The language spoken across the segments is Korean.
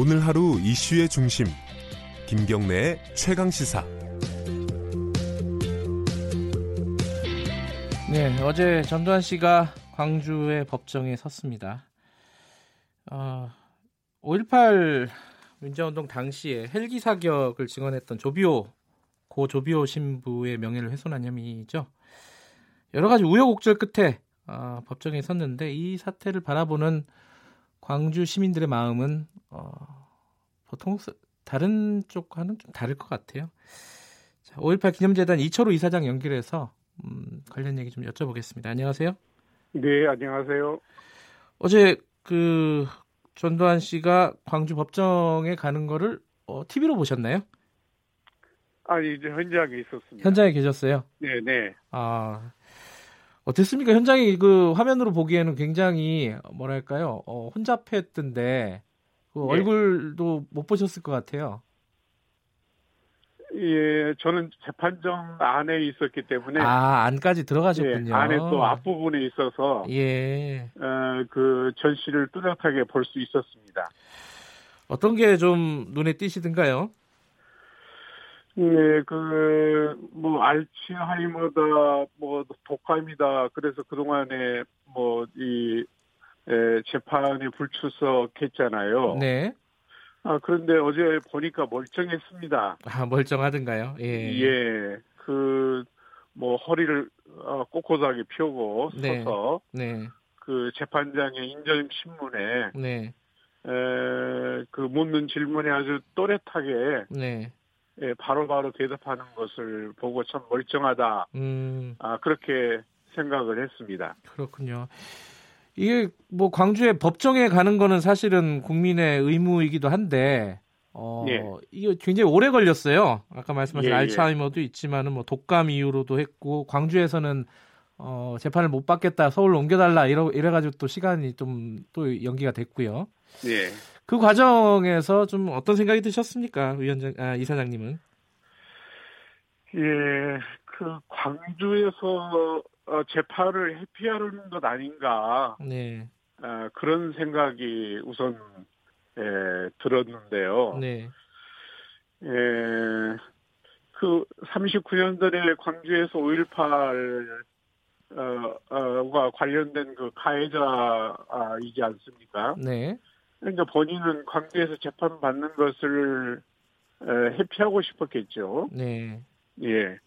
오늘 하루 이슈의 중심 김경래의 최강 시사 네, 어제 전두환 씨가 광주의 법정에 섰습니다. 어, 5.18 민주운동 당시에 헬기 사격을 증언했던 조비오 고 조비오 신부의 명예를 훼손한 혐의죠. 여러 가지 우여곡절 끝에 어, 법정에 섰는데 이 사태를 바라보는 광주 시민들의 마음은 어, 보통 다른 쪽과는 좀 다를 것 같아요. 자, 5.18 기념재단 이철우 이사장 연결해서 음, 관련 얘기 좀 여쭤보겠습니다. 안녕하세요. 네, 안녕하세요. 어제 그 전두환 씨가 광주 법정에 가는 거를 어, TV로 보셨나요? 아니 이제 현장에 있었습니다. 현장에 계셨어요? 네, 네. 아 어땠습니까? 현장이 그 화면으로 보기에는 굉장히 뭐랄까요? 어, 혼잡했던데 그 네. 얼굴도 못 보셨을 것 같아요. 예, 저는 재판정 안에 있었기 때문에 아 안까지 들어가셨군요. 예, 안에 또 앞부분에 있어서 예, 어, 그 전시를 뚜렷하게 볼 수 있었습니다. 어떤 게 좀 눈에 띄시던가요? 예, 그, 뭐, 알츠하이머다, 뭐, 독감이다. 그래서 그동안에, 뭐, 이, 에, 재판에 불출석했잖아요. 네. 아, 그런데 어제 보니까 멀쩡했습니다. 아, 멀쩡하던가요? 예. 예. 그, 뭐, 허리를 어, 꼿꼿하게 펴고 네. 서서. 네. 그 재판장의 인정신문에. 네. 에, 그 묻는 질문에 아주 또렷하게. 네. 예, 바로바로 대답하는 것을 보고 참 멀쩡하다. 음. 아, 그렇게 생각을 했습니다. 그렇군요. 이게 뭐 광주에 법정에 가는 거는 사실은 국민의 의무이기도 한데 어 예. 이게 굉장히 오래 걸렸어요. 아까 말씀하신 예, 예. 알츠하이머도 있지만은 뭐 독감 이후로도 했고 광주에서는 어 재판을 못 받겠다 서울로 옮겨달라 이러 이래가지고 또 시간이 좀 또 연기가 됐고요. 예. 그 과정에서 좀 어떤 생각이 드셨습니까, 위원장 아, 이사장님은? 예, 그 광주에서 어, 재판을 회피하는 것 아닌가 네, 아, 그런 생각이 우선 예, 들었는데요. 네, 예, 그 39년 전에 광주에서 5.18 어, 어,가 관련된 그 가해자이지 않습니까? 네, 그러니까 본인은 광주에서 재판 받는 것을 에, 회피하고 싶었겠죠. 네. 예,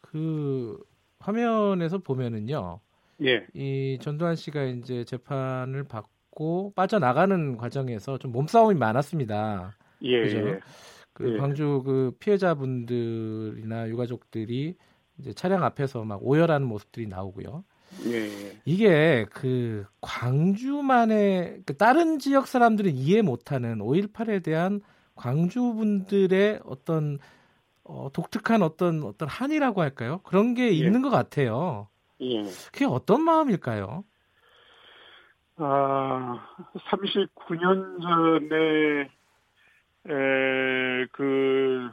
그 화면에서 보면은요. 예, 이 전두환 씨가 이제 재판을 받고 빠져나가는 과정에서 좀 몸싸움이 많았습니다. 예, 그죠? 예. 그 예. 광주 그 피해자분들이나 유가족들이 이제 차량 앞에서 막 오열하는 모습들이 나오고요. 예, 예. 이게 그 광주만의 그 다른 지역 사람들은 이해 못하는 5.18에 대한 광주 분들의 어떤 어, 독특한 어떤 어떤 한이라고 할까요? 그런 게 예. 있는 것 같아요. 예. 그게 어떤 마음일까요? 아, 39년 전에, 에, 그,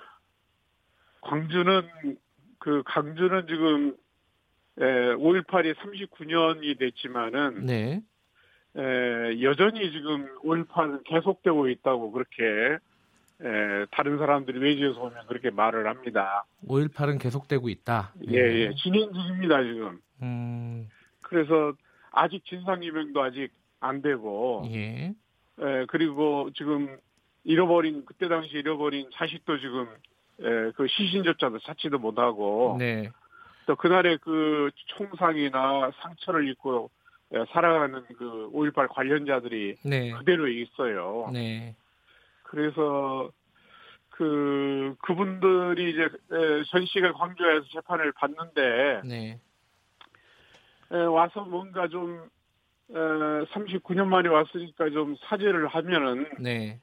광주는, 그, 강주는 지금, 에, 5.18이 39년이 됐지만은, 네. 에, 여전히 지금 5.18은 계속되고 있다고 그렇게, 에, 다른 사람들이 외지에서 오면 그렇게 말을 합니다. 5.18은 계속되고 있다. 예, 예. 진행 중입니다, 지금. 음, 그래서 아직 진상규명도 아직 안 되고, 예. 에, 그리고 지금 잃어버린 그때 당시 잃어버린 자식도 지금 에, 그 시신조차도 찾지도 못하고 네. 또 그날의 그 총상이나 상처를 입고 에, 살아가는 그 5.18 관련자들이 네. 그대로 있어요. 네. 그래서 그 그분들이 이제 에, 전 씨가 광주에서 재판을 받는데 네. 에, 와서 뭔가 좀 에, 39년 만에 왔으니까 좀 사죄를 하면은 네.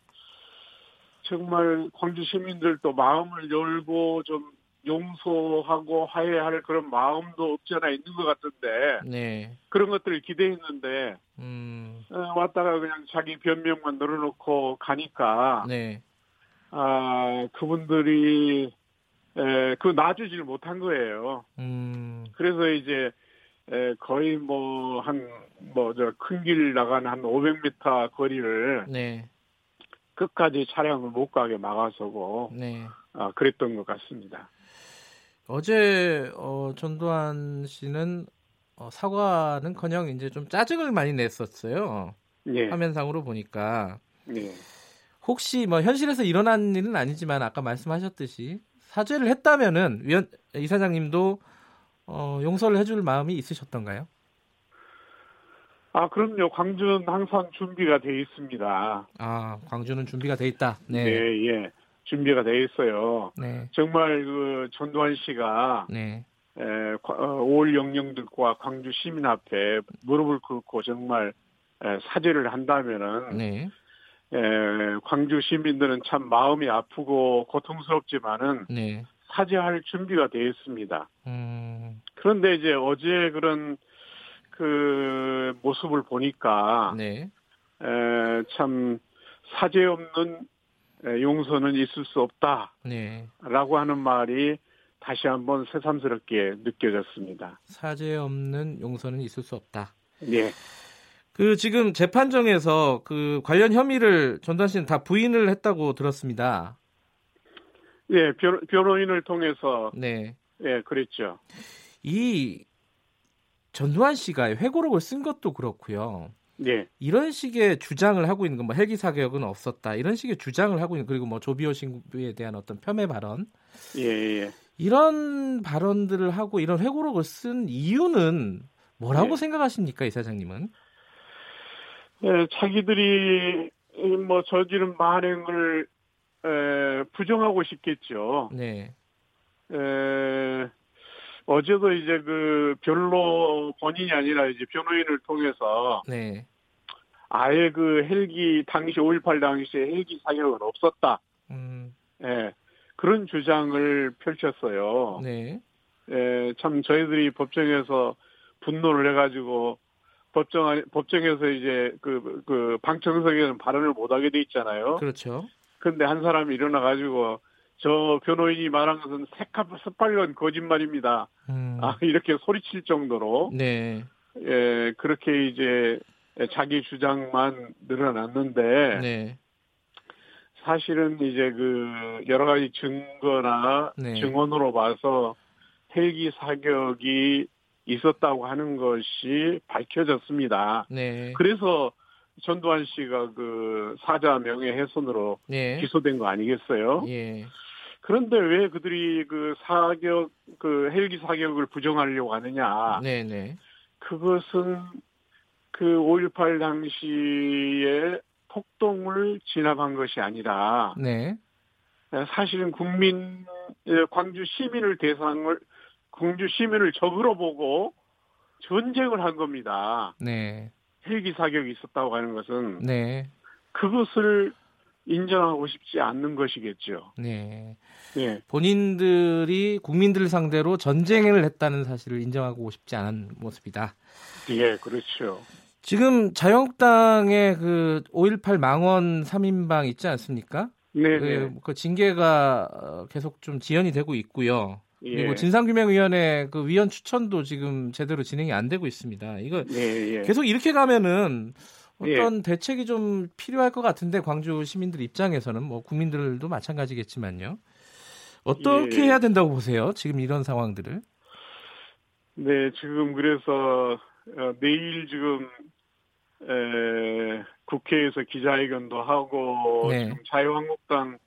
정말 광주 시민들도 마음을 열고 좀 용서하고 화해할 그런 마음도 없지 않아 있는 것 같은데 네. 그런 것들을 기대했는데 음. 어, 왔다가 그냥 자기 변명만 늘어놓고 가니까 네. 아 그분들이 에, 그 놔주지를 못한 거예요. 음. 그래서 이제 에, 거의 뭐 한 뭐 저 큰 길 나가는 한 500m 거리를 네. 끝까지 차량을 못 가게 막아서고 네. 아, 그랬던 것 같습니다. 어제 어, 전두환 씨는 어, 사과는커녕 이제 좀 짜증을 많이 냈었어요. 예. 화면상으로 보니까 예. 혹시 뭐 현실에서 일어난 일은 아니지만 아까 말씀하셨듯이 사죄를 했다면은 위원 이사장님도 어, 용서를 해줄 마음이 있으셨던가요? 아 그럼요. 광주는 항상 준비가 돼 있습니다. 아 광주는 준비가 돼 있다. 네. 네, 예. 준비가 돼 있어요. 네. 정말 그 전두환 씨가 네. 에, 5월 영령들과 광주 시민 앞에 무릎을 꿇고 정말 에, 사죄를 한다면은 네. 에, 광주 시민들은 참 마음이 아프고 고통스럽지만은 네. 사죄할 준비가 되어 있습니다. 음. 그런데 이제 어제 그런 그 모습을 보니까 네. 에, 참 사죄 없는 에, 용서는 있을 수 없다라고 네. 하는 말이 다시 한번 새삼스럽게 느껴졌습니다. 사죄 없는 용서는 있을 수 없다. 예. 그 지금 재판정에서 그 관련 혐의를 전두환 씨는 다 부인을 했다고 들었습니다. 예, 변, 변호인을 통해서 네. 예, 그랬죠. 이 전두환 씨가 회고록을 쓴 것도 그렇고요. 예. 이런 식의 주장을 하고 있는 건뭐 헬기 사격은 없었다. 이런 식의 주장을 하고 있는 그리고 뭐 조비오 신부에 대한 어떤 폄훼 발언 예, 예. 이런 발언들을 하고 이런 회고록을 쓴 이유는 뭐라고 예. 생각하십니까, 이사장님은? 예, 자기들이 뭐 저지른 만행을 에, 부정하고 싶겠죠. 네. 에, 어제도 이제 그 변로 본인이 아니라 이제 변호인을 통해서 네. 아예 그 헬기 당시 5.18 당시에 헬기 사격은 없었다. 음. 예, 그런 주장을 펼쳤어요. 네. 예, 참 저희들이 법정에서 분노를 해가지고 법정 안- 법정에서 이제 그, 그 방청석에는 발언을 못 하게 돼 있잖아요. 그렇죠. 근데 한 사람이 일어나 가지고 저 변호인이 말한 것은 새빨간 거짓말입니다. 음. 아 이렇게 소리칠 정도로 네. 예 그렇게 이제 자기 주장만 늘어났는데 네. 사실은 이제 그 여러 가지 증거나 네. 증언으로 봐서 헬기 사격이 있었다고 하는 것이 밝혀졌습니다. 네. 그래서 전두환 씨가 그 사자 명예 훼손으로 네. 기소된 거 아니겠어요? 예. 그런데 왜 그들이 그 사격, 그 헬기 사격을 부정하려고 하느냐? 네, 네. 그것은 그 5.18 당시에 폭동을 진압한 것이 아니라 네. 사실은 국민, 예, 광주 시민을 대상을, 광주 시민을 적으로 보고 전쟁을 한 겁니다. 네. 헬기 사격이 있었다고 하는 것은 네. 그것을 인정하고 싶지 않는 것이겠죠. 네. 예. 본인들이 국민들 상대로 전쟁을 했다는 사실을 인정하고 싶지 않은 모습이다. 예, 그렇죠. 지금 자유한국당의 그 5.18 망원 3인방 있지 않습니까? 네, 그, 네. 그 징계가 어, 계속 좀 지연이 되고 있고요. 예. 그리고 진상규명위원회 그 위원 추천도 지금 제대로 진행이 안 되고 있습니다. 이거 예, 예. 계속 이렇게 가면은 어떤 대책이 좀 필요할 것 같은데 광주 시민들 입장에서는 뭐 국민들도 마찬가지겠지만요. 어떻게 예. 해야 된다고 보세요? 지금 이런 상황들을. 네, 지금 그래서 어, 내일 지금 에, 국회에서 기자회견도 하고 네. 지금 자유한국당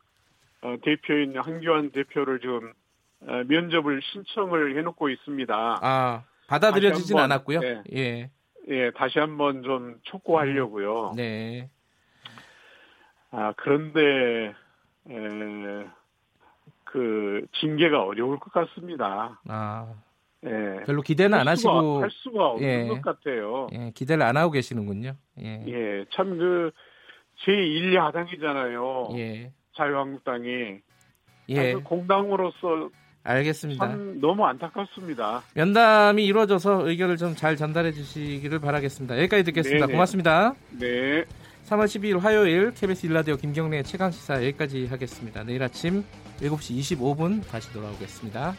어, 대표인 한교안 대표를 지금 어, 면접을 신청을 해놓고 있습니다. 아 받아들여지진 않았고요. 네. 예, 예, 다시 한번 좀 촉구하려고요. 네, 아 그런데 에, 그 징계가 어려울 것 같습니다. 아 예. 별로 기대는 안 수가- 하시고 할 수가 없는 예. 것 같아요. 예, 기대를 안 하고 계시는군요. 예, 예, 참 그 제1 야당이잖아요. 예, 자유한국당이. 예, 그래서 공당으로서 알겠습니다. 참 너무 안타깝습니다. 면담이 이루어져서 의견을 좀 잘 전달해 주시기를 바라겠습니다. 여기까지 듣겠습니다. 네네. 고맙습니다. 네. 3월 12일 화요일 KBS 일라디오 김경래의 최강 시사 여기까지 하겠습니다. 내일 아침 7시 25분 다시 돌아오겠습니다.